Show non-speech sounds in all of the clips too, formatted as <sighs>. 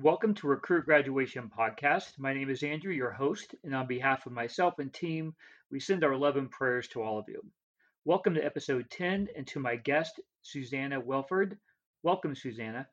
Welcome to Recruit Graduation Podcast. My name is Andrew, your host, and on behalf of myself and team, we send our love and prayers to all of you. Welcome to episode 10 and to my guest, Susannah Wellford. Welcome, Susannah.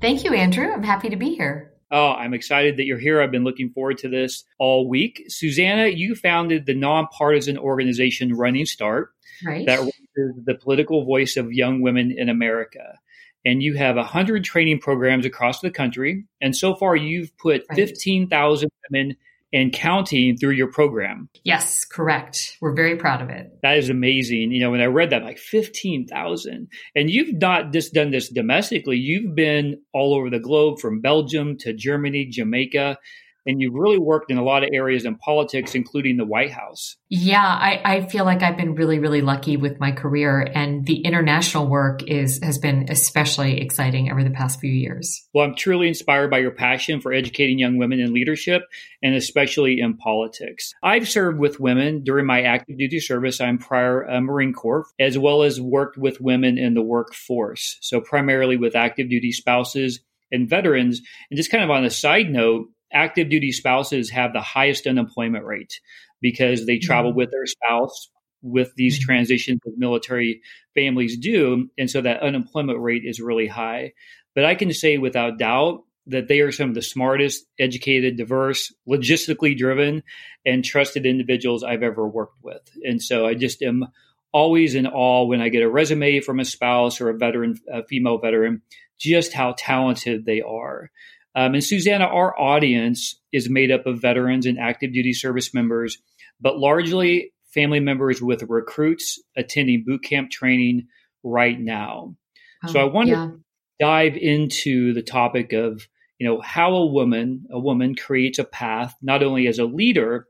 Thank you, Andrew. I'm happy to be here. Oh, I'm excited that you're here. I've been looking forward to this all week. Susannah, you founded the nonpartisan organization Running Start right. that raises the political voice of young women in America and you have 100 training programs across the country. And so far, you've put right. 15,000 women and counting through your program. Yes, correct. We're very proud of it. That is amazing. You know, when I read that, like 15,000. And you've not just done this domestically, you've been all over the globe from Belgium to Germany, Jamaica and you've really worked in a lot of areas in politics, including the White House. Yeah, I, I, feel like I've been really, really lucky with my career, and the international work is has been especially exciting over the past few years. Well, I'm truly inspired by your passion for educating young women in leadership, and especially in politics. I've served with women during my active duty service. I'm prior uh, Marine Corps, as well as worked with women in the workforce. So primarily with active duty spouses and veterans. And just kind of on a side note, active duty spouses have the highest unemployment rate because they travel mm-hmm. with their spouse with these mm-hmm. transitions that military families do. And so that unemployment rate is really high. But I can say without doubt that they are some of the smartest, educated, diverse, logistically driven, and trusted individuals I've ever worked with. And so I just am always in awe when I get a resume from a spouse or a veteran, a female veteran, just how talented they are. Um, and Susannah, our audience is made up of veterans and active duty service members, but largely family members with recruits attending boot camp training right now. Oh, so I want yeah. to dive into the topic of you know how a woman a woman creates a path not only as a leader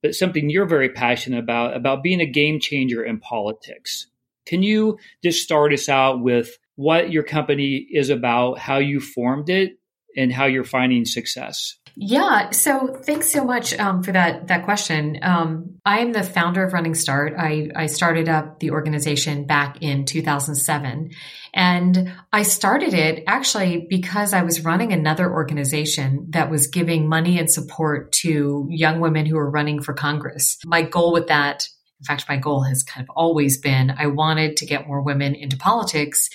but something you're very passionate about about being a game changer in politics. Can you just start us out with what your company is about, how you formed it, and how you're finding success. Yeah. So thanks so much um, for that that question. Um, I am the founder of Running Start. I, I started up the organization back in 2007, and I started it actually because I was running another organization that was giving money and support to young women who were running for Congress. My goal with that, in fact, my goal has kind of always been I wanted to get more women into politics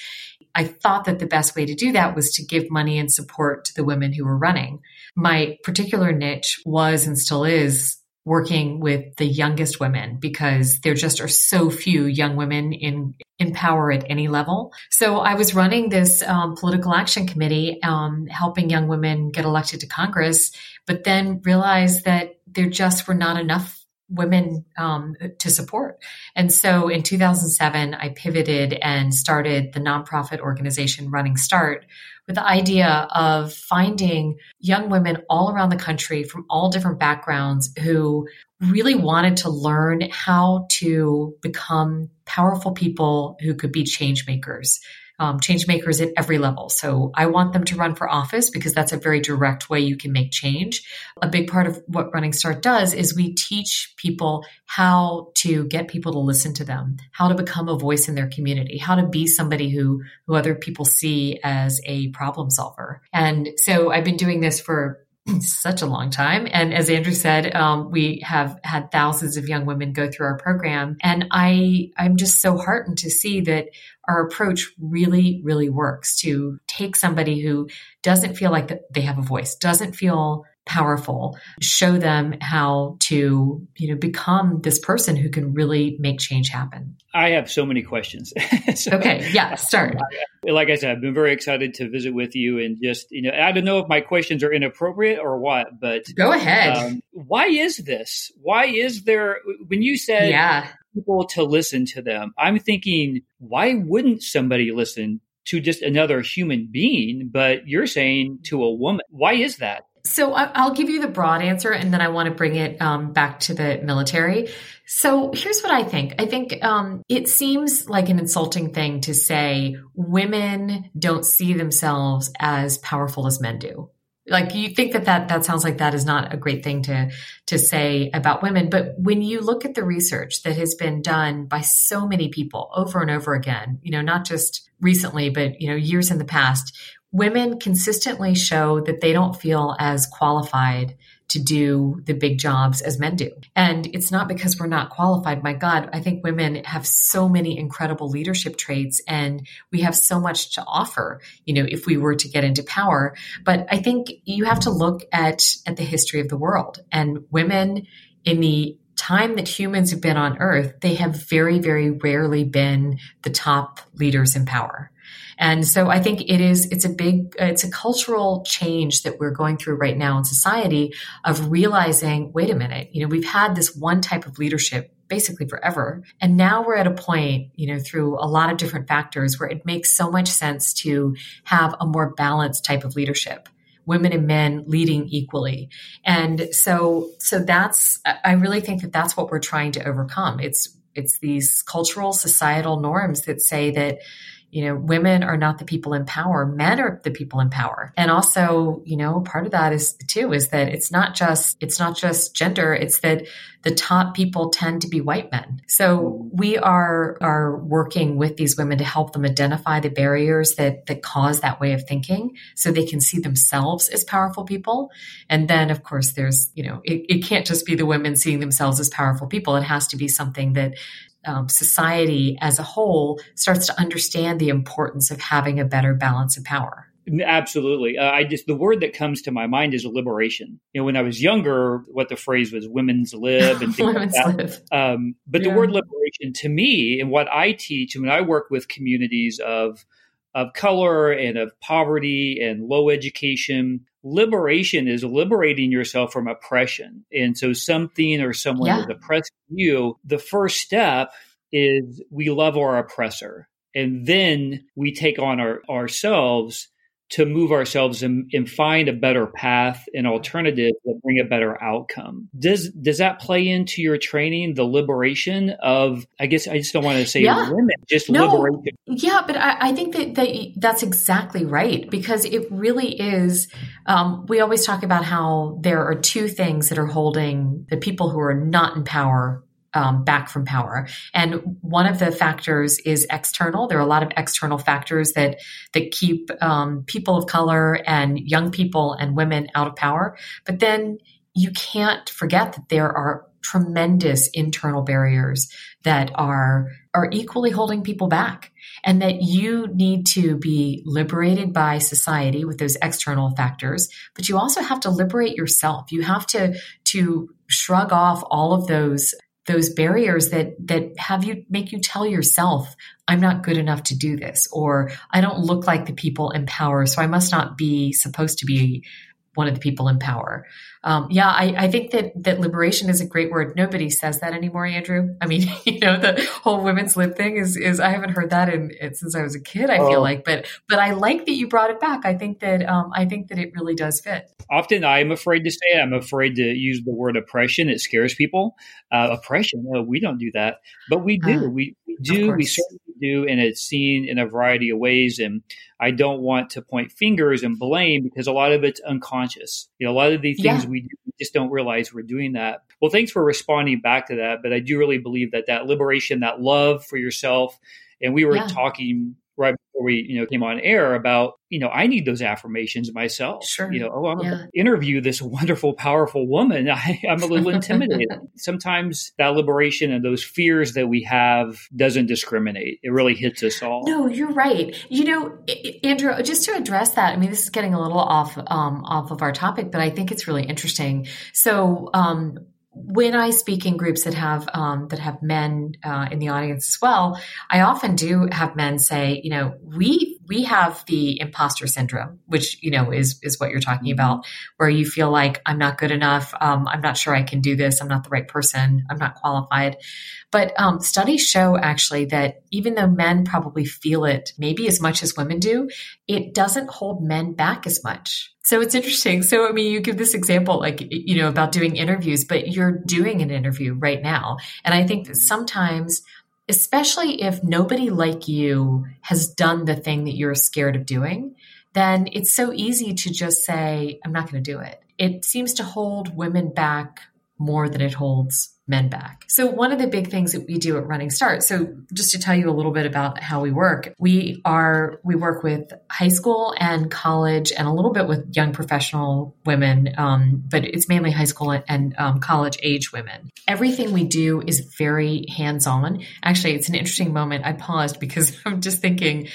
I thought that the best way to do that was to give money and support to the women who were running. My particular niche was and still is working with the youngest women because there just are so few young women in in power at any level. So I was running this um, political action committee, um, helping young women get elected to Congress, but then realized that there just were not enough women um, to support. And so in 2007, I pivoted and started the nonprofit organization Running Start with the idea of finding young women all around the country from all different backgrounds who really wanted to learn how to become powerful people who could be change makers um, change makers at every level. So I want them to run for office because that's a very direct way you can make change. A big part of what Running Start does is we teach people how to get people to listen to them, how to become a voice in their community, how to be somebody who who other people see as a problem solver. And so I've been doing this for such a long time. And as Andrew said, um, we have had thousands of young women go through our program. And I, I'm just so heartened to see that our approach really, really works to take somebody who doesn't feel like they have a voice, doesn't feel powerful, show them how to, you know, become this person who can really make change happen. I have so many questions. <laughs> so, okay, yeah, <laughs> start. Like I said, I've been very excited to visit with you and just, you know, I don't know if my questions are inappropriate or what, but go ahead. Um, why is this? Why is there, when you said yeah. people to listen to them, I'm thinking, why wouldn't somebody listen to just another human being, but you're saying to a woman. Why is that? So I'll give you the broad answer, and then I want to bring it um, back to the military. So here's what I think. I think um, it seems like an insulting thing to say women don't see themselves as powerful as men do. Like you think that, that that sounds like that is not a great thing to to say about women, but when you look at the research that has been done by so many people over and over again, you know, not just recently, but you know, years in the past, women consistently show that they don't feel as qualified to do the big jobs as men do. And it's not because we're not qualified. My God, I think women have so many incredible leadership traits and we have so much to offer, you know, if we were to get into power. But I think you have to look at, at the history of the world and women in the time that humans have been on earth, they have very, very rarely been the top leaders in power. And so I think it is, it's a big, it's a cultural change that we're going through right now in society of realizing, wait a minute, you know, we've had this one type of leadership basically forever. And now we're at a point, you know, through a lot of different factors where it makes so much sense to have a more balanced type of leadership women and men leading equally. And so, so that's, I really think that that's what we're trying to overcome. It's, it's these cultural societal norms that say that you know, women are not the people in power. Men are the people in power. And also, you know, part of that is too, is that it's not just, it's not just gender. It's that the top people tend to be white men. So we are, are working with these women to help them identify the barriers that, that cause that way of thinking so they can see themselves as powerful people. And then, of course, there's, you know, it, it can't just be the women seeing themselves as powerful people. It has to be something that um, society as a whole starts to understand the importance of having a better balance of power. Absolutely. Uh, I just, the word that comes to my mind is liberation. You know, when I was younger, what the phrase was women's lib and <laughs> things like that. Live. Um, but yeah. the word liberation to me and what I teach and when I work with communities of, of color and of poverty and low education, liberation is liberating yourself from oppression. And so something or someone yeah. is oppressing you. The first step is we love our oppressor. And then we take on our, ourselves to move ourselves and, and, find a better path and alternative that bring a better outcome. Does does that play into your training, the liberation of I guess I just don't want to say yeah. women, just no. liberation. Yeah, but I, I, think that, that that's exactly right because it really is um, we always talk about how there are two things that are holding the people who are not in power um, back from power. And one of the factors is external. There are a lot of external factors that that keep um, people of color and young people and women out of power. But then you can't forget that there are tremendous internal barriers that are are equally holding people back and that you need to be liberated by society with those external factors but you also have to liberate yourself you have to to shrug off all of those those barriers that that have you make you tell yourself i'm not good enough to do this or i don't look like the people in power so i must not be supposed to be one of the people in power. Um, yeah, I, I, think that that liberation is a great word. Nobody says that anymore, Andrew. I mean, <laughs> you know, the whole women's lib thing is is I haven't heard that in, since I was a kid. I oh. feel like, but but I like that you brought it back. I think that um, I think that it really does fit. Often, I'm afraid to say it. I'm afraid to use the word oppression. It scares people. Uh, oppression? No, we don't do that, but we do. Uh, we, we do. We certainly do, and it's seen in a variety of ways. And I don't want to point fingers and blame because a lot of it's unconscious. You know, a lot of these things yeah. we, do, we just don't realize we're doing that. Well, thanks for responding back to that. But I do really believe that that liberation, that love for yourself, and we were yeah. talking right before we you know came on air about you know I need those affirmations myself. Sure. You know, oh, I'm yeah. going to interview this <laughs> wonderful, powerful woman. <laughs> I, I'm a little <laughs> intimidated. Sometimes that liberation and those fears that we have doesn't discriminate. It really hits us all. No, you're right. You know, Andrew, just to address that, I mean, this is getting a little off um, off of our topic, but I think it's really interesting. So. Um, when I speak in groups that have um, that have men uh, in the audience as well, I often do have men say, you know, we we have the imposter syndrome, which you know is is what you're talking about, where you feel like I'm not good enough, um, I'm not sure I can do this, I'm not the right person, I'm not qualified. But um, studies show actually that even though men probably feel it maybe as much as women do, it doesn't hold men back as much. So it's interesting. So, I mean, you give this example, like, you know, about doing interviews, but you're doing an interview right now. And I think that sometimes, especially if nobody like you has done the thing that you're scared of doing, then it's so easy to just say, I'm not going to do it. It seems to hold women back more than it holds men back. So one of the big things that we do at Running Start. So just to tell you a little bit about how we work, we are we work with high school and college and a little bit with young professional women, um, but it's mainly high school and um, college age women. Everything we do is very hands on. Actually, it's an interesting moment. I paused because <laughs> I'm just thinking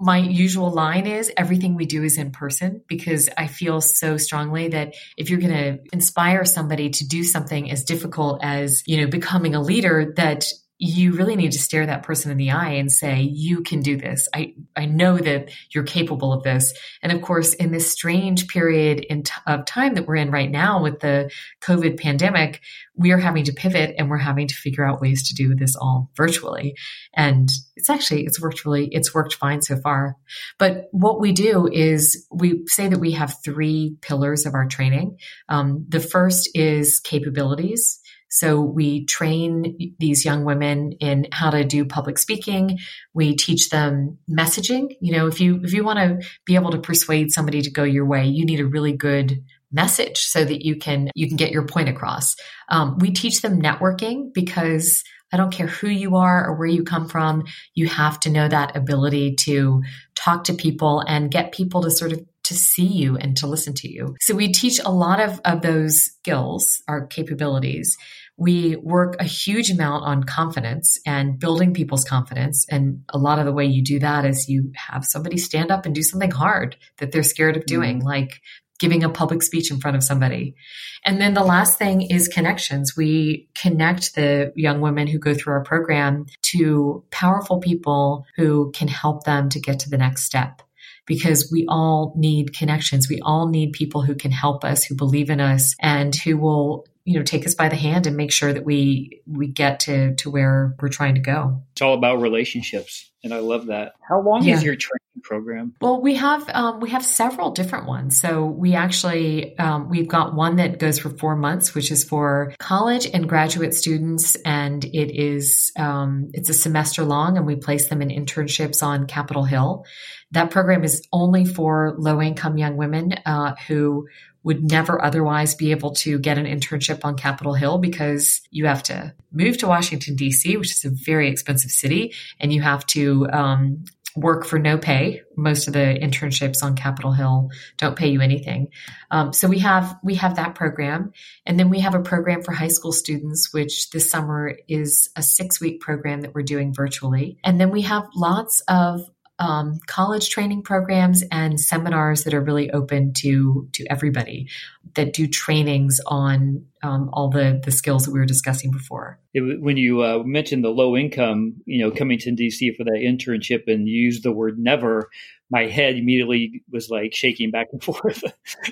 my usual line is everything we do is in person because I feel so strongly that if you're going to inspire somebody to do something as difficult as, you know, becoming a leader, that you really need to stare that person in the eye and say, you can do this. I, I know that you're capable of this. And of course, in this strange period in t- of time that we're in right now with the COVID pandemic, we are having to pivot and we're having to figure out ways to do this all virtually. And it's actually, it's worked really, it's worked fine so far. But what we do is we say that we have three pillars of our training. Um, the first is capabilities. So we train these young women in how to do public speaking. We teach them messaging. You know, if you if you want to be able to persuade somebody to go your way, you need a really good message so that you can you can get your point across. Um, we teach them networking because I don't care who you are or where you come from, you have to know that ability to talk to people and get people to sort of to see you and to listen to you. So we teach a lot of, of those skills, our capabilities. We work a huge amount on confidence and building people's confidence. And a lot of the way you do that is you have somebody stand up and do something hard that they're scared of doing, mm-hmm. like giving a public speech in front of somebody. And then the last thing is connections. We connect the young women who go through our program to powerful people who can help them to get to the next step because we all need connections. We all need people who can help us, who believe in us and who will you know take us by the hand and make sure that we we get to to where we're trying to go. It's all about relationships and i love that. How long yeah. is your training program well we have um, we have several different ones so we actually um, we've got one that goes for four months which is for college and graduate students and it is um, it's a semester long and we place them in internships on capitol hill that program is only for low income young women uh, who would never otherwise be able to get an internship on Capitol Hill because you have to move to Washington, D.C., which is a very expensive city, and you have to um, work for no pay. Most of the internships on Capitol Hill don't pay you anything. Um, so we have we have that program, and then we have a program for high school students, which this summer is a six week program that we're doing virtually. And then we have lots of um, college training programs and seminars that are really open to to everybody that do trainings on um, all the the skills that we were discussing before. It, when you uh, mentioned the low income, you know, coming to DC for that internship and use the word never, my head immediately was like shaking back and <laughs> forth.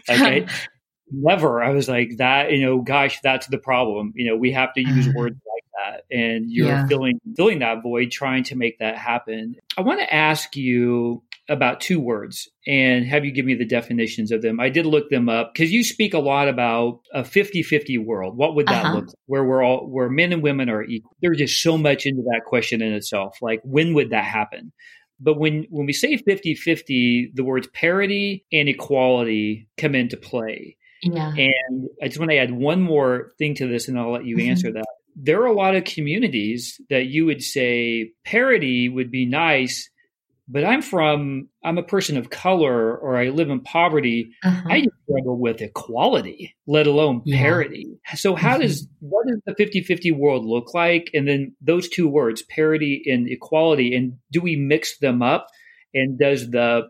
okay. <laughs> never. I was like that, you know, gosh, that's the problem. You know, we have to use words that and you're yeah. filling filling that void trying to make that happen. I want to ask you about two words and have you give me the definitions of them. I did look them up because you speak a lot about a 50-50 world. What would that uh-huh. look like? Where we're all where men and women are equal. There's just so much into that question in itself. Like when would that happen? But when, when we say 50 50, the words parity and equality come into play. Yeah. And I just want to add one more thing to this and I'll let you mm-hmm. answer that there are a lot of communities that you would say parity would be nice, but I'm from, I'm a person of color or I live in poverty. Uh-huh. I struggle with equality, let alone parity. Yeah. So, how mm-hmm. does, what does the 50 50 world look like? And then those two words, parity and equality, and do we mix them up? And does the,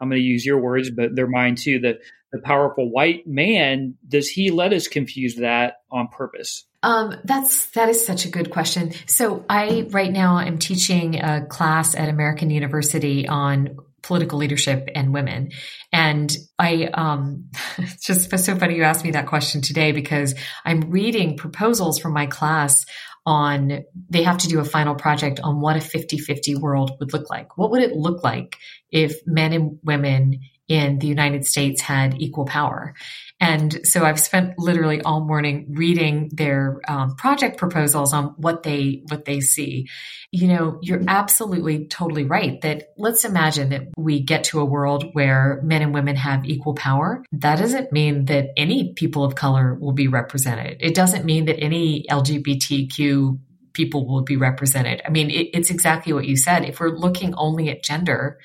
I'm going to use your words, but they're mine too, the, the powerful white man, does he let us confuse that on purpose? Um, that's that is such a good question. So I right now am teaching a class at American University on political leadership and women. And I, um, <laughs> it's just so funny you asked me that question today because I'm reading proposals from my class on, they have to do a final project on what a 50-50 world would look like. What would it look like if men and women in the United States had equal power? And so I've spent literally all morning reading their um, project proposals on what they what they see. You know, you're absolutely totally right that let's imagine that we get to a world where men and women have equal power. That doesn't mean that any people of color will be represented. It doesn't mean that any LGBTQ people will be represented. I mean, it, it's exactly what you said. If we're looking only at gender,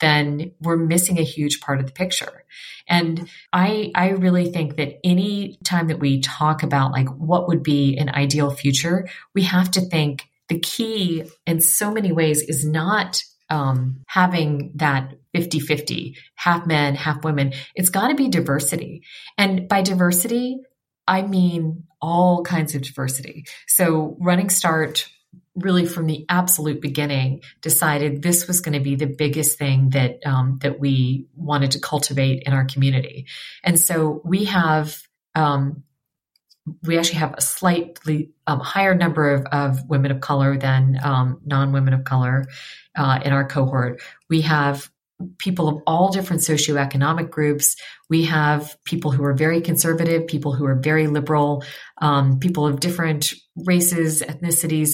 then we're missing a huge part of the picture. And I, I really think that any time that we talk about like what would be an ideal future, we have to think the key in so many ways is not um, having that 50 50, half men, half women. It's got to be diversity. And by diversity, I mean all kinds of diversity. So Running Start really from the absolute beginning decided this was going to be the biggest thing that um, that we wanted to cultivate in our community, and so we have. Um, we actually have a slightly um, higher number of, of, women of color than um, non women of color uh, in our cohort. We have people of all different socioeconomic groups. We have people who are very conservative, people who are very liberal, um, people of different races, ethnicities,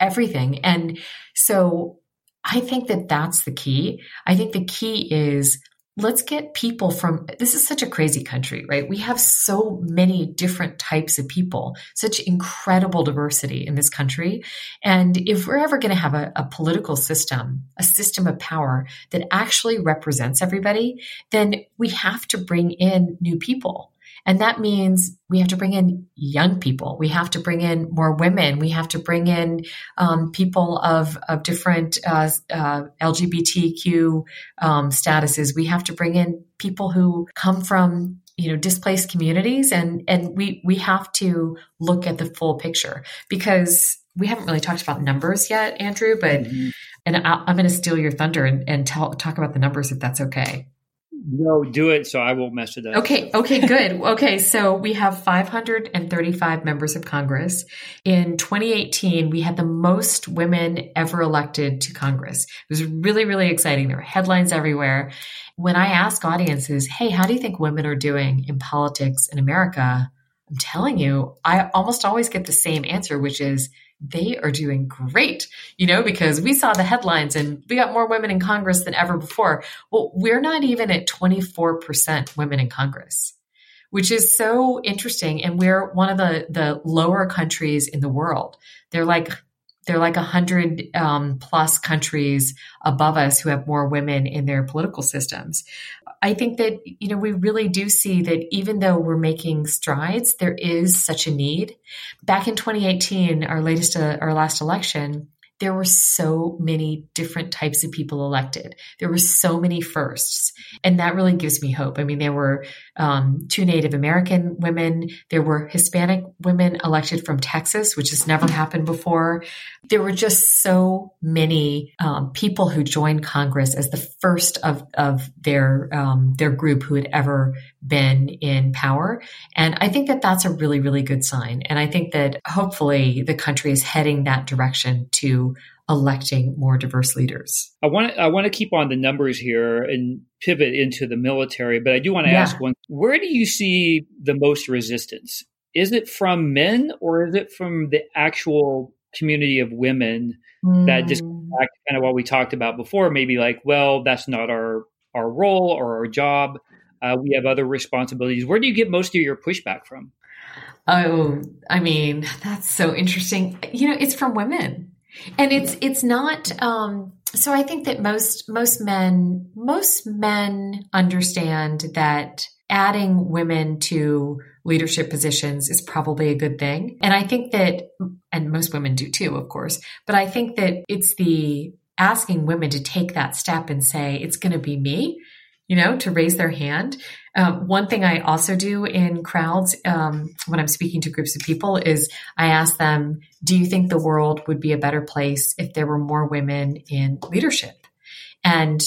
everything. And so I think that that's the key. I think the key is let's get people from this is such a crazy country, right? We have so many different types of people, such incredible diversity in this country. And if we're ever going to have a, a, political system, a system of power that actually represents everybody, then we have to bring in new people. And that means we have to bring in young people. We have to bring in more women. We have to bring in um, people of, of different uh, uh, LGBTQ um, statuses. We have to bring in people who come from you know displaced communities and and we we have to look at the full picture because we haven't really talked about numbers yet andrew but mm-hmm. and I, am going to steal your thunder and, and tell, talk about the numbers if that's okay no, do it so I won't mess it up. Okay, okay, good. okay, so we have 535 members of Congress. In 2018, we had the most women ever elected to Congress. It was really, really exciting. There were headlines everywhere. When I ask audiences, hey, how do you think women are doing in politics in America? I'm telling you, I almost always get the same answer, which is they are doing great, you know, because we saw the headlines and we got more women in Congress than ever before. Well, we're not even at 24% women in Congress, which is so interesting. And we're one of the, the lower countries in the world. They're like they're like a hundred um, plus countries above us who have more women in their political systems. I think that you know we really do see that even though we're making strides, there is such a need. Back in 2018, our latest uh, our last election, there were so many different types of people elected. There were so many firsts. And that really gives me hope. I mean, there were um, two Native American women, there were Hispanic women elected from Texas, which has never happened before. There were just so many um, people who joined Congress as the first of, of their, um, their group who had ever been in power. And I think that that's a really, really good sign. And I think that hopefully the country is heading that direction to electing more diverse leaders. I want to, I want to keep on the numbers here and pivot into the military, but I do want to yeah. ask one, where do you see the most resistance? Is it from men or is it from the actual community of women mm. that just hmm. kind of what we talked about before, maybe like, well, that's not our our role or our job. Uh, we have other responsibilities. Where do you get most of your pushback from? Oh, I mean, that's so interesting. You know, it's from women. And it's it's not um so I think that most most men most men understand that adding women to leadership positions is probably a good thing. And I think that and most women do too, of course, but I think that it's the asking women to take that step and say it's going to be me you know, to raise their hand. Um, one thing I also do in crowds um, when I'm speaking to groups of people is I ask them, Do you think the world would be a better place if there were more women in leadership? And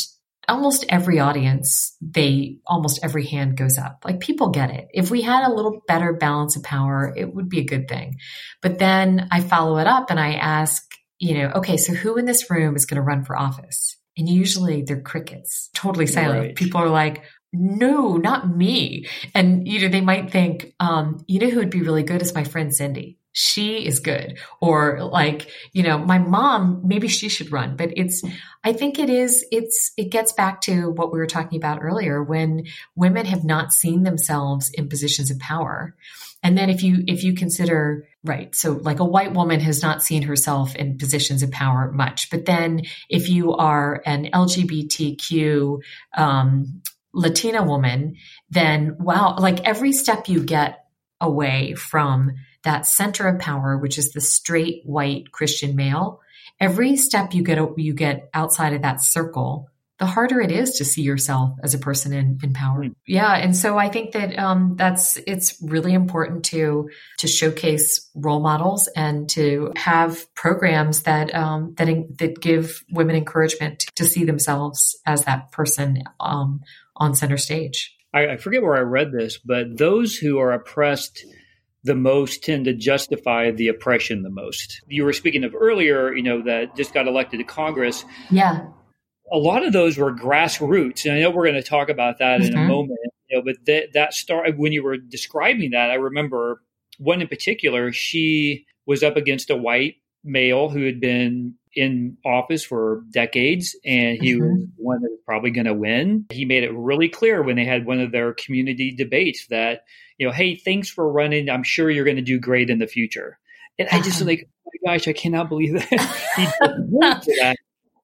almost every audience, they almost every hand goes up. Like people get it. If we had a little better balance of power, it would be a good thing. But then I follow it up and I ask, you know, okay, so who in this room is going to run for office? And usually they're crickets, totally silent. Right. People are like, no, not me. And, you know, they might think, um, you know, who would be really good is my friend Cindy. She is good. Or like, you know, my mom, maybe she should run, but it's, I think it is, it's, it gets back to what we were talking about earlier when women have not seen themselves in positions of power. And then if you, if you consider, right, so like a white woman has not seen herself in positions of power much, but then if you are an LGBTQ, um, Latina woman, then wow, like every step you get away from that center of power, which is the straight white Christian male, every step you get you get outside of that circle, the harder it is to see yourself as a person in, in power. Mm. Yeah, and so I think that um, that's it's really important to to showcase role models and to have programs that um, that that give women encouragement to see themselves as that person um, on center stage. I, I forget where I read this, but those who are oppressed the most tend to justify the oppression the most. You were speaking of earlier, you know, that just got elected to Congress. Yeah. A lot of those were grassroots. And I know we're going to talk about that mm-hmm. in a mm-hmm. moment. You know, but that that start when you were describing that, I remember one in particular, she was up against a white male who had been in office for decades and he mm-hmm. was one that was probably going to win. He made it really clear when they had one of their community debates that, you know, hey, thanks for running. I'm sure you're going to do great in the future. And. I just uh-huh. like, oh my gosh, I cannot believe that <laughs> he that.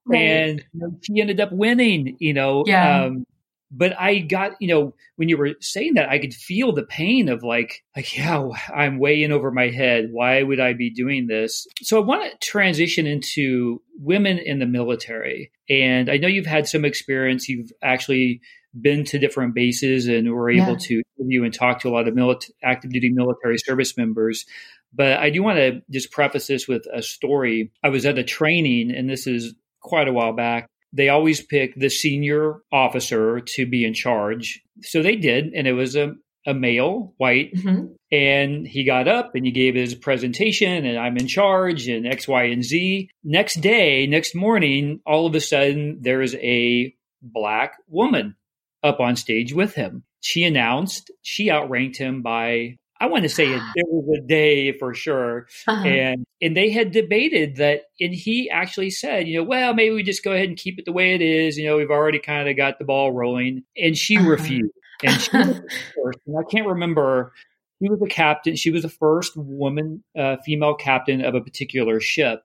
Right. And you know, she ended up winning, you know. Yeah. Um, but I got, you know, when you were saying that, I could feel the pain of like, like, yeah, I'm way in over my head. Why would I be doing this? So I want to transition into women in the military. And I know you've had some experience. You've actually been to different bases and were able yeah. to interview and talk to a lot of military, active duty military service members. But I do want to just preface this with a story. I was at a training, and this is quite a while back they always pick the senior officer to be in charge. So they did, and it was a, a male, white, mm-hmm. and he got up and he gave his presentation, and I'm in charge, and X, Y, and Z. Next day, next morning, all of a sudden, there is a black woman up on stage with him. She announced she outranked him by I want to say it, <sighs> there was a day for sure. Uh-huh. And and they had debated that and he actually said, you know, well, maybe we just go ahead and keep it the way it is. You know, we've already kind of got the ball rolling. And she uh-huh. refused. And she was <laughs> first, and I can't remember she was a captain. She was the first woman, uh, female captain of a particular ship.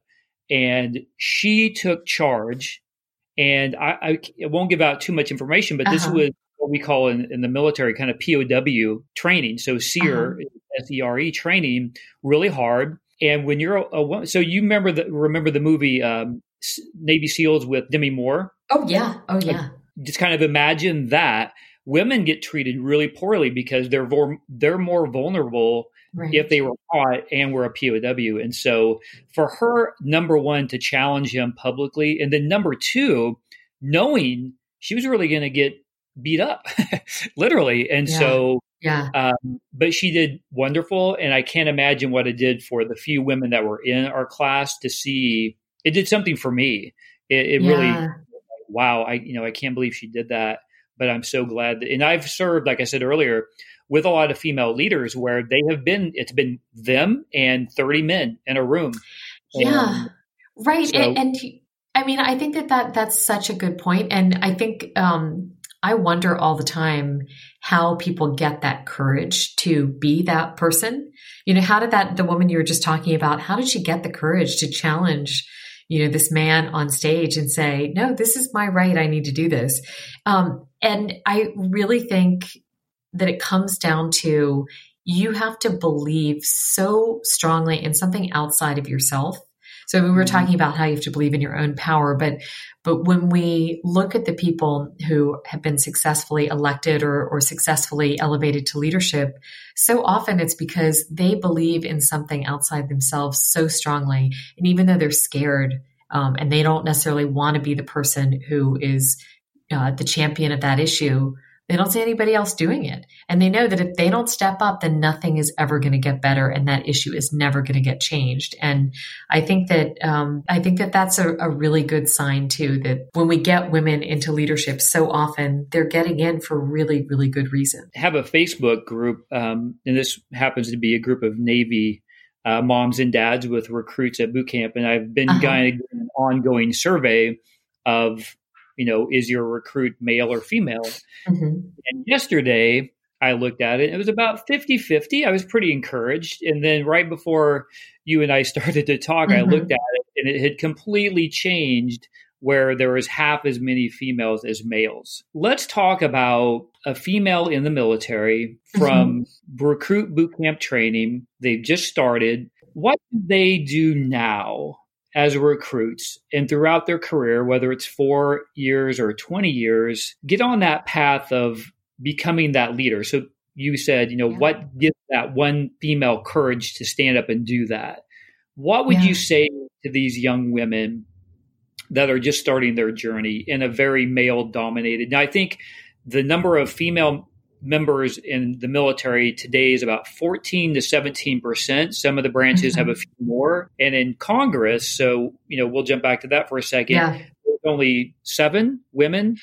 And she took charge. And I, I, I won't give out too much information, but uh-huh. this was what we call in, in the military kind of POW training. So SERE, uh-huh. S-E-R-E training, really hard. And when you're a, a so you remember the remember the movie um, Navy SEALs with Demi Moore? Oh yeah, oh yeah. Just kind of imagine that women get treated really poorly because they're vor- they're more vulnerable right. if they were caught and were a POW. And so for her, number one, to challenge him publicly, and then number two, knowing she was really going to get beat up, <laughs> literally. And yeah. so, yeah. Um, but she did wonderful, and I can't imagine what it did for the few women that were in our class to see. It did something for me. It, it yeah. really, wow! I you know I can't believe she did that. But I'm so glad that, and I've served, like I said earlier, with a lot of female leaders where they have been. It's been them and 30 men in a room. Yeah, right. So, and, and I mean, I think that, that that's such a good point, and I think um, I wonder all the time how people get that courage to be that person. You know, how did that, the woman you were just talking about, how did she get the courage to challenge, you know, this man on stage and say, no, this is my right. I need to do this. Um, and I really think that it comes down to you have to believe so strongly in something outside of yourself so we were mm-hmm. talking about how you have to believe in your own power, but but when we look at the people who have been successfully elected or, or successfully elevated to leadership, so often it's because they believe in something outside themselves so strongly, and even though they're scared um, and they don't necessarily want to be the person who is uh, the champion of that issue, They don't see anybody else doing it. And they know that if they don't step up, then nothing is ever going to get better and that issue is never going to get changed. And I think that, um, I think that that's a, a really good sign too, that when we get women into leadership so often, they're getting in for really, really good reason. have a Facebook group, um, and this happens to be a group of Navy uh, moms and dads with recruits at boot camp. And I've been uh-huh. doing an ongoing survey of you know, is your recruit male or female? Mm-hmm. And yesterday I looked at it, it was about 50 50. I was pretty encouraged. And then right before you and I <laughs> started to talk, mm-hmm. I looked at it and it had completely changed where there was half as many females as males. Let's talk about a female in the military from mm-hmm. recruit boot camp training. They've just started. What do they do now as recruits and throughout their career, whether it's four years or 20 years, get on that path of becoming that leader. So you said, you know, yeah. what gives that one female courage to stand up and do that? What would yeah. you say to these young women that are just starting their journey in a very male dominated? Now, I think the number of female members in the military today is about 14 to 17 percent. Some of the branches mm-hmm. have a few more. And in Congress, so, you know, we'll jump back to that for a second. Yeah. There's only seven women.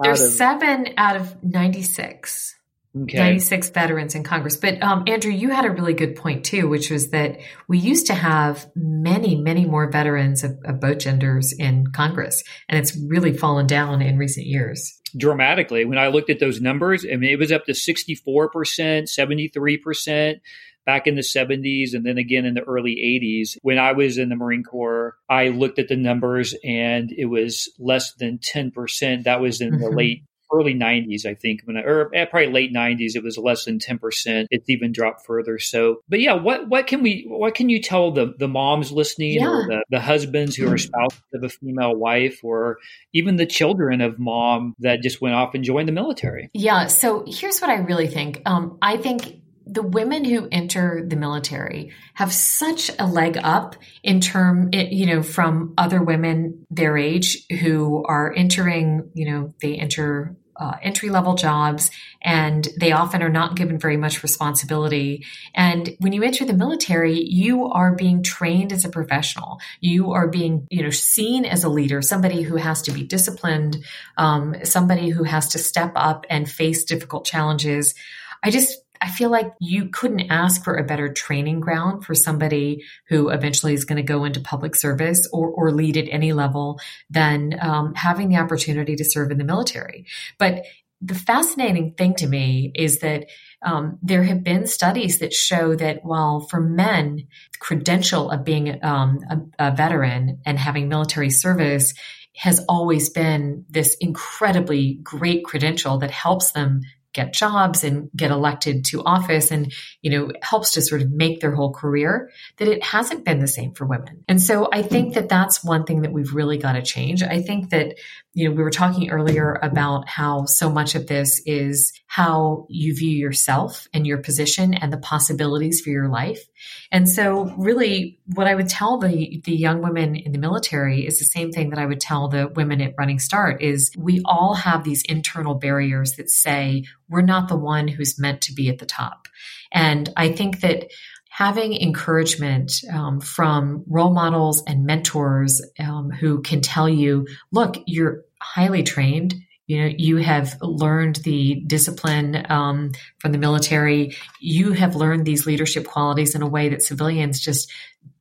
There's of, seven out of 96. Okay. 96 veterans in Congress. But um, Andrew, you had a really good point too, which was that we used to have many, many more veterans of, of both genders in Congress, and it's really fallen down in recent years dramatically. When I looked at those numbers, I mean, it was up to 64%, 73% back in the 70s and then again in the early 80s. When I was in the Marine Corps, I looked at the numbers and it was less than 10%. That was in mm-hmm. the late early 90s, I think, when I, or eh, probably late 90s, it was less than 10%. It's even dropped further. So, but yeah, what, what can we, what can you tell the, the moms listening yeah. or the, the husbands who are spouses of a female wife or even the children of mom that just went off and joined the military? Yeah. So here's what I really think. Um, I think the women who enter the military have such a leg up in term, you know, from other women their age who are entering, you know, they enter uh, entry level jobs and they often are not given very much responsibility. And when you enter the military, you are being trained as a professional. You are being, you know, seen as a leader, somebody who has to be disciplined, um, somebody who has to step up and face difficult challenges. I just I feel like you couldn't ask for a better training ground for somebody who eventually is going to go into public service or, or lead at any level than um, having the opportunity to serve in the military. But the fascinating thing to me is that um, there have been studies that show that while for men, the credential of being um, a, a veteran and having military service has always been this incredibly great credential that helps them get jobs and get elected to office and, you know, helps to sort of make their whole career, that it hasn't been the same for women. And so I think that that's one thing that we've really got to change. I think that, you know, we were talking earlier about how so much of this is how you view yourself and your position and the possibilities for your life. And so really what I would tell the, the young women in the military is the same thing that I would tell the women at Running Start is we all have these internal barriers that say we're not the one who's meant to be at the top. And I think that having encouragement um, from role models and mentors um, who can tell you, look, you're highly trained. You know, you have learned the discipline um, from the military. You have learned these leadership qualities in a way that civilians just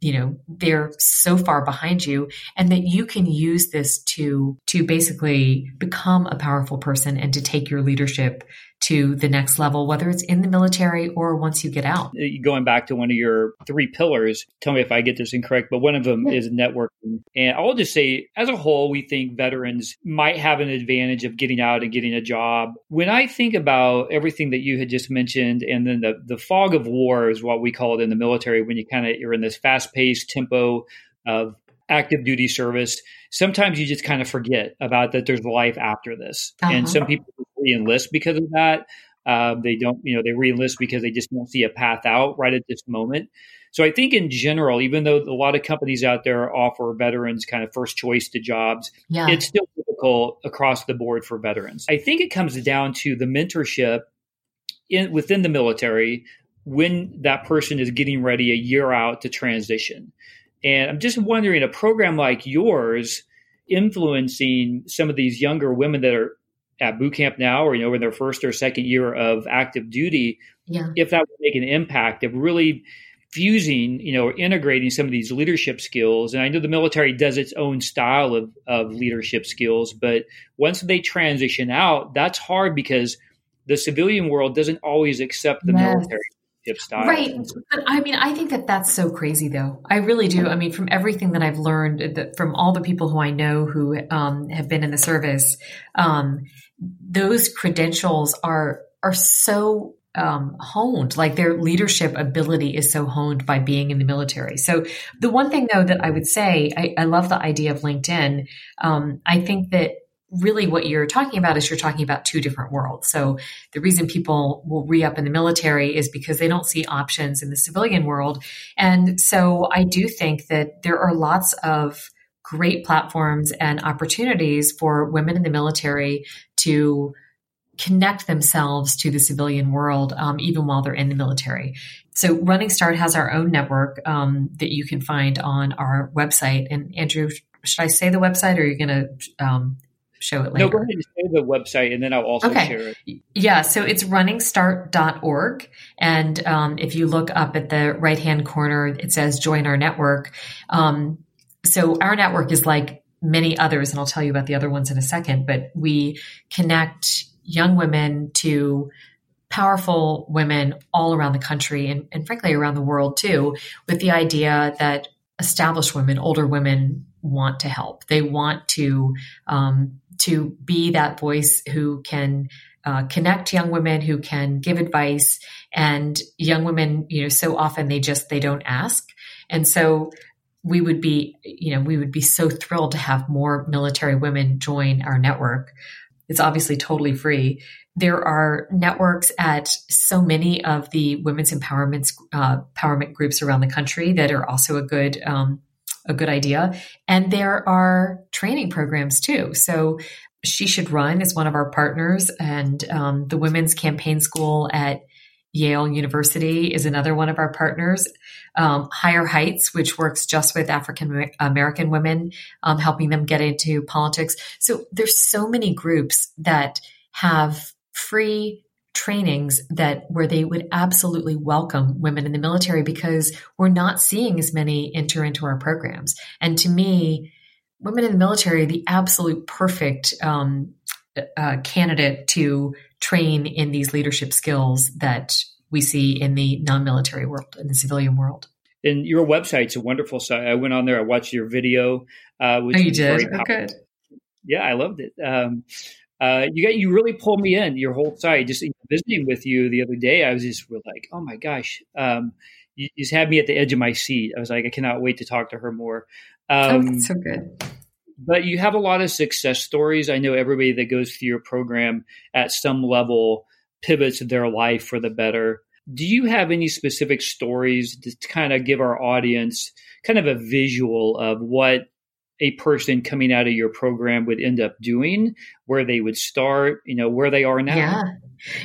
you know they're so far behind you and that you can use this to to basically become a powerful person and to take your leadership to the next level whether it's in the military or once you get out. Uh, going back to one of your three pillars tell me if i get this incorrect but one of them yeah. is networking. And i'll just say as a whole we think veterans might have an advantage of getting out and getting a job. When i think about everything that you had just mentioned and then the, the fog of war is what we call it in the military when you kind of you're in this fast paced tempo of active duty service, sometimes you just kind of forget about that there's life after this. Uh-huh. And some people re-enlist because of that. Uh, they don't, you know, they re-enlist because they just don't see a path out right at this moment. So I think in general, even though a lot of companies out there offer veterans kind of first choice to jobs, yeah. it's still difficult across the board for veterans. I think it comes down to the mentorship in, within the military when that person is getting ready a year out to transition. And I'm just wondering, a program like yours influencing some of these younger women that are at boot camp now or you know in their first or second year of active duty yeah. if that would make an impact of really fusing you know or integrating some of these leadership skills and i know the military does its own style of, of leadership skills but once they transition out that's hard because the civilian world doesn't always accept the yes. military style. Right. But I mean, I think that that's so crazy though. I really do. I mean, from everything that I've learned that from all the people who I know who um, have been in the service, um, those credentials are, are so um, honed, like their leadership ability is so honed by being in the military. So the one thing though that I would say, I, I love the idea of LinkedIn. Um, I think that really what you're talking about is you're talking about two different worlds. So the reason people will re up in the military is because they don't see options in the civilian world. And so I do think that there are lots of great platforms and opportunities for women in the military to connect themselves to the civilian world, um, even while they're in the military. So Running Start has our own network um, that you can find on our website. And Andrew, should I say the website or are you going to um, show it later. No, go ahead and say the website and then I'll also okay. share it. Yeah, so it's runningstart.org. And um, if you look up at the right hand corner, it says join our network. Um, so our network is like many others, and I'll tell you about the other ones in a second, but we connect young women to powerful women all around the country and, and frankly around the world too, with the idea that established women, older women want to help. They want to um, to be that voice who can uh, connect young women who can give advice. And young women you know so often they just they don't ask. And so we would be you know we would be so thrilled to have more military women join our network. It's obviously totally free. There are networks at so many of the women's empowerment uh, empowerment groups around the country that are also a good um, a good idea. And there are training programs too. So She Should Run is one of our partners, and um, the Women's Campaign School at Yale University is another one of our partners. Um, Higher Heights, which works just with African American women, um, helping them get into politics. So there's so many groups that have free trainings that where they would absolutely welcome women in the military because we're not seeing as many enter into our programs. And to me, women in the military the absolute perfect um, uh, candidate to train in these leadership skills that we see in the non-military world, in the civilian world. And your website's a wonderful site. I went on there. I watched your video. Uh, which oh, you did? Oh, good. Yeah, I loved it. Um, uh, you got you really pulled me in your whole side. Just visiting with you the other day, I was just like, oh my gosh, um, you, just had me at the edge of my seat. I was like, I cannot wait to talk to her more. Um, oh, so good. But you have a lot of success stories. I know everybody that goes through your program at some level pivots their life for the better. Do you have any specific stories to kind of give our audience kind of a visual of what a person coming out of your program would end up doing, where they would start, you know, where they are now? Yeah.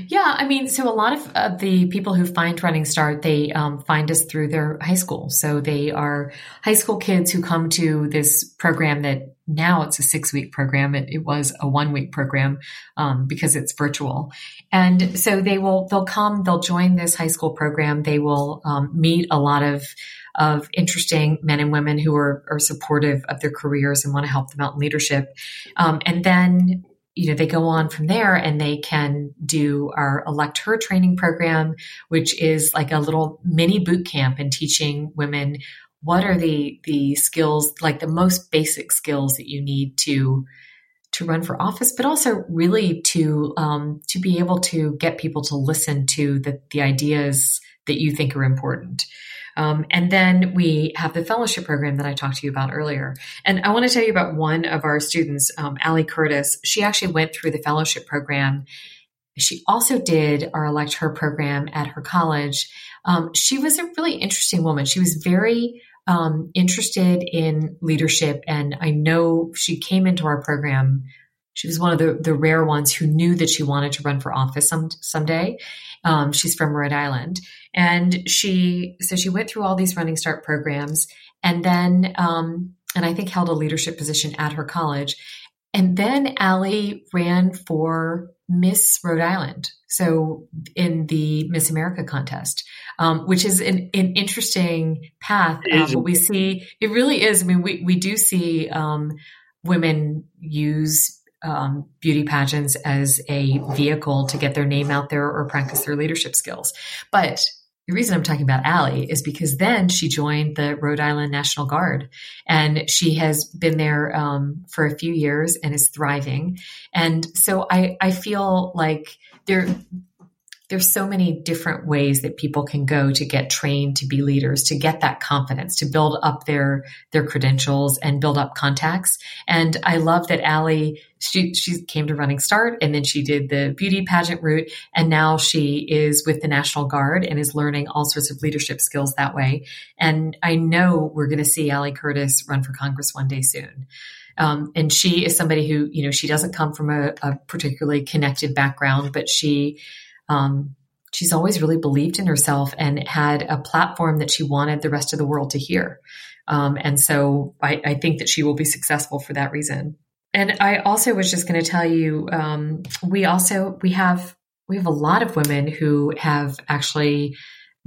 Yeah, I mean, so a lot of uh, the people who find Running Start, they um, find us through their high school. So they are high school kids who come to this program that now it's a six week program. It, it, was a one week program um, because it's virtual. And so they will, they'll come, they'll join this high school program. They will um, meet a lot of of interesting men and women who are, are supportive of their careers and want to help them out in leadership. Um, and then you know, they go on from there and they can do our elect her training program, which is like a little mini boot camp in teaching women what are the the skills, like the most basic skills that you need to to run for office, but also really to um, to be able to get people to listen to the the ideas that you think are important. Um, and then we have the fellowship program that I talked to you about earlier. And I want to tell you about one of our students, um, Allie Curtis. She actually went through the fellowship program she also did our Elect Her program at her college. Um, she was a really interesting woman. She was very um, interested in leadership, and I know she came into our program. She was one of the, the rare ones who knew that she wanted to run for office some someday. Um, she's from Rhode Island, and she so she went through all these Running Start programs, and then um, and I think held a leadership position at her college. And then Allie ran for Miss Rhode Island. So in the Miss America contest, um, which is an, an interesting path. Um, but we see it really is. I mean, we, we do see um, women use um, beauty pageants as a vehicle to get their name out there or practice their leadership skills. But the reason I'm talking about Allie is because then she joined the Rhode Island National Guard and she has been there um, for a few years and is thriving. And so I, I feel like there, there's so many different ways that people can go to get trained to be leaders to get that confidence to build up their their credentials and build up contacts. And i love that Allie she she came to running start and then she did the beauty pageant route. And now she is with the national guard and is learning all sorts of leadership skills that way. And i know we're going to see Allie Curtis run for congress one day soon. Um, and she is somebody who you know she doesn't come from a, a particularly connected background but she um, she's always really believed in herself and had a platform that she wanted the rest of the world to hear. Um, and so I, I, think that she will be successful for that reason. And I also was just going to tell you, um, we also we have we have a lot of women who have actually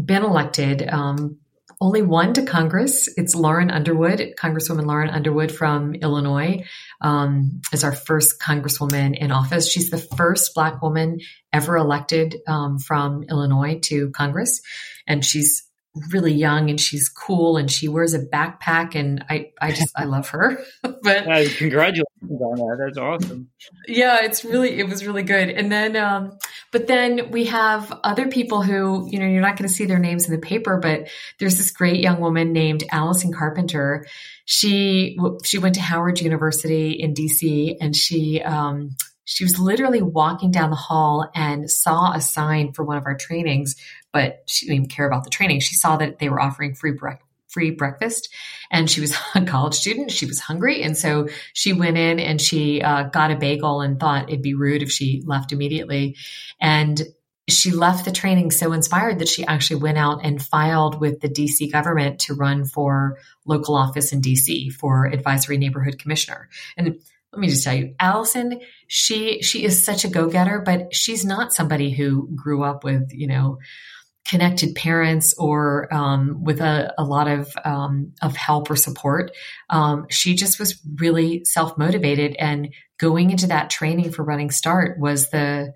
been elected. Um, only one to Congress. It's Lauren Underwood, Congresswoman Lauren Underwood from Illinois, um, is our first Congresswoman in office. She's the first Black woman ever elected um, from Illinois to Congress, and she's really young and she's cool and she wears a backpack and I, I just I love her. <laughs> but uh, congratulations on that. That's awesome. Yeah, it's really it was really good. And then um but then we have other people who, you know, you're not going to see their names in the paper, but there's this great young woman named Allison Carpenter. She she went to Howard University in DC and she um she was literally walking down the hall and saw a sign for one of our trainings, but she didn't even care about the training. She saw that they were offering free breakfast free breakfast. And she was <laughs> a college student. She was hungry. And so she went in and she uh, got a bagel and thought it'd be rude if she left immediately. And she left the training so inspired that she actually went out and filed with the DC government to run for local office in DC for advisory neighborhood commissioner. And let me just tell you, Allison, she she is such a go-getter, but she's not somebody who grew up with, you know, connected parents or um, with a, a, lot of um, of help or support. Um, she just was really self motivated, and going into that training for Running Start was the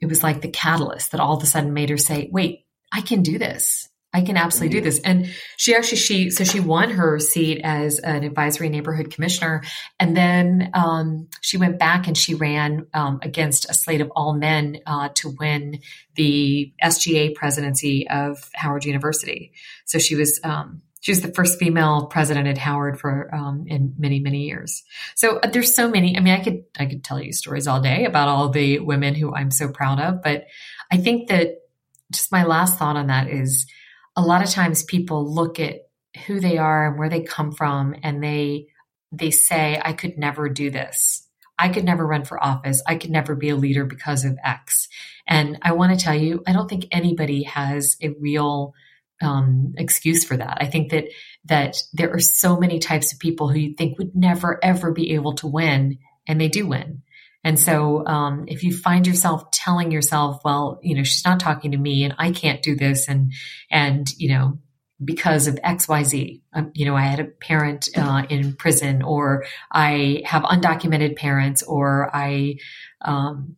it was like the catalyst that all of a sudden made her say, "Wait, I can do this. I can absolutely do this. And she actually she so she won her seat as an advisory neighborhood commissioner, and then um, she went back and she ran um, against a slate of all men uh, to win the SGA presidency of Howard University. So she was. Um, she was the first female president at Howard for um, in many many years. So uh, there's so many. I mean, I could I could tell you stories all day about all the women who I'm so proud of, but I think that just my last thought on that is a lot of times people look at who they are and where they come from and they they say i could never do this. I could never run for office. I could never be a leader because of x. And i want to tell you i don't think anybody has a real um, excuse for that. I think that that there are so many types of people who you think would never ever be able to win and they do win and so, um, if you find yourself telling yourself, well, you know, she's not talking to me and I can't do this and, and, you know, because of X, Y, Z, um, you know, I had a parent, uh, in prison or I have undocumented parents or I, um,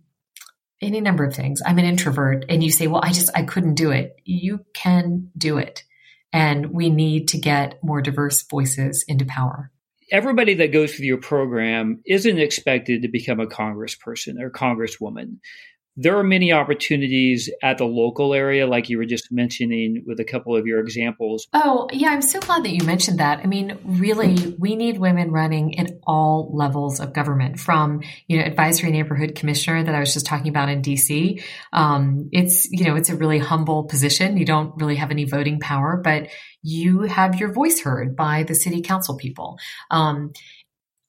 any number of things. I'm an introvert and you say, well, I just, I couldn't do it. You can do it. And we need to get more diverse voices into power everybody that goes through your program isn't expected to become a congressperson or congresswoman. There are many opportunities at the local area, like you were just mentioning with a couple of your examples. Oh, yeah, I'm so glad that you mentioned that. I mean, really, we need women running in all levels of government, from you know advisory neighborhood commissioner that I was just talking about in DC. Um, it's you know it's a really humble position. You don't really have any voting power, but you have your voice heard by the city council people. Um,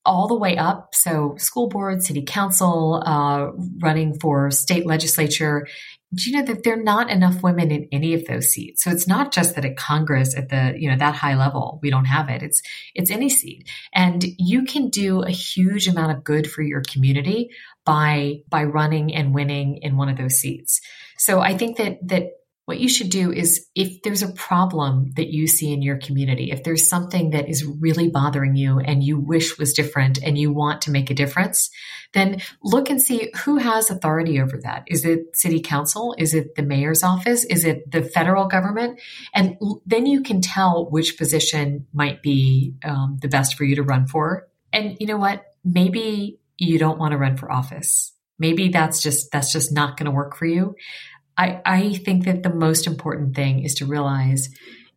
all the way up. So school board, city council, uh, running for state legislature. Do you know that there are not enough women in any of those seats? So it's not just that at Congress at the, you know, that high level, we don't have it. It's, it's any seat. And you can do a huge amount of good for your community by, by running and winning in one of those seats. So I think that, that what you should do is if there's a problem that you see in your community, if there's something that is really bothering you and you wish was different and you want to make a difference, then look and see who has authority over that. Is it city council? Is it the mayor's office? Is it the federal government? And then you can tell which position might be um, the best for you to run for. And you know what? Maybe you don't want to run for office. Maybe that's just that's just not going to work for you. I, I think that the most important thing is to realize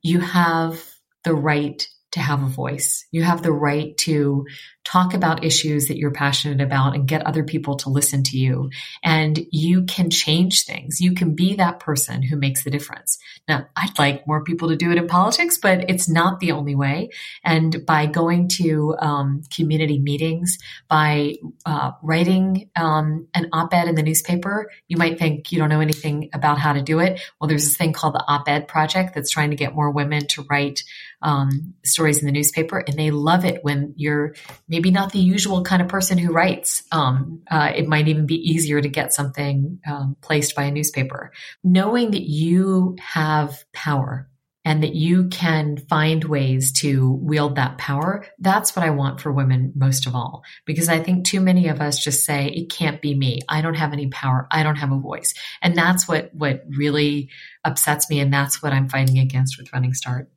you have the right to have a voice. You have the right to talk about issues that you're passionate about and get other people to listen to you. And you can change things. You can be that person who makes the difference. Now, I'd like more people to do it in politics, but it's not the only way. And by going to um, community meetings, by uh, writing um, an op-ed in the newspaper, you might think you don't know anything about how to do it. Well, there's this thing called the op-ed project that's trying to get more women to write um, stories in the newspaper, and they love it when you're maybe not the usual kind of person who writes. Um, uh, it might even be easier to get something um, placed by a newspaper. Knowing that you have power and that you can find ways to wield that power, that's what I want for women most of all. Because I think too many of us just say, it can't be me. I don't have any power. I don't have a voice. And that's what, what really upsets me. And that's what I'm fighting against with Running Start.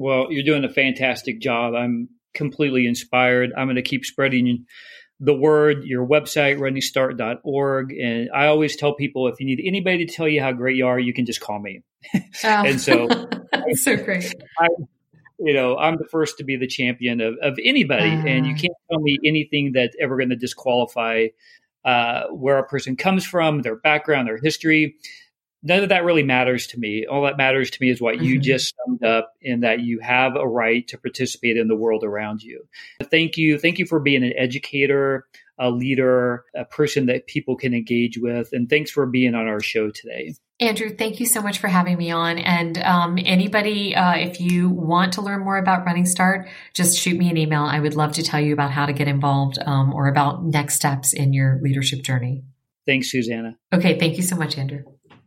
Well, you're doing a fantastic job. I'm completely inspired. I'm going to keep spreading the word, your website, runningstart.org. And I always tell people if you need anybody to tell you how great you are, you can just call me. Oh. and so, <laughs> so great. I, you know, I'm the first to be the champion of, of anybody. Uh. And you can't tell me anything that's ever going to disqualify uh, where a person comes from, their background, their history none of that really matters to me. All that matters to me is what mm-hmm. you just summed up in that you have a right to participate in the world around you. Thank you. Thank you for being an educator, a leader, a person that people can engage with. And thanks for being on our show today. Andrew, thank you so much for having me on. And um, anybody, uh, if you want to learn more about Running Start, just shoot me an email. I would love to tell you about how to get involved um, or about next steps in your leadership journey. Thanks, Susannah. Okay, thank you so much, Andrew.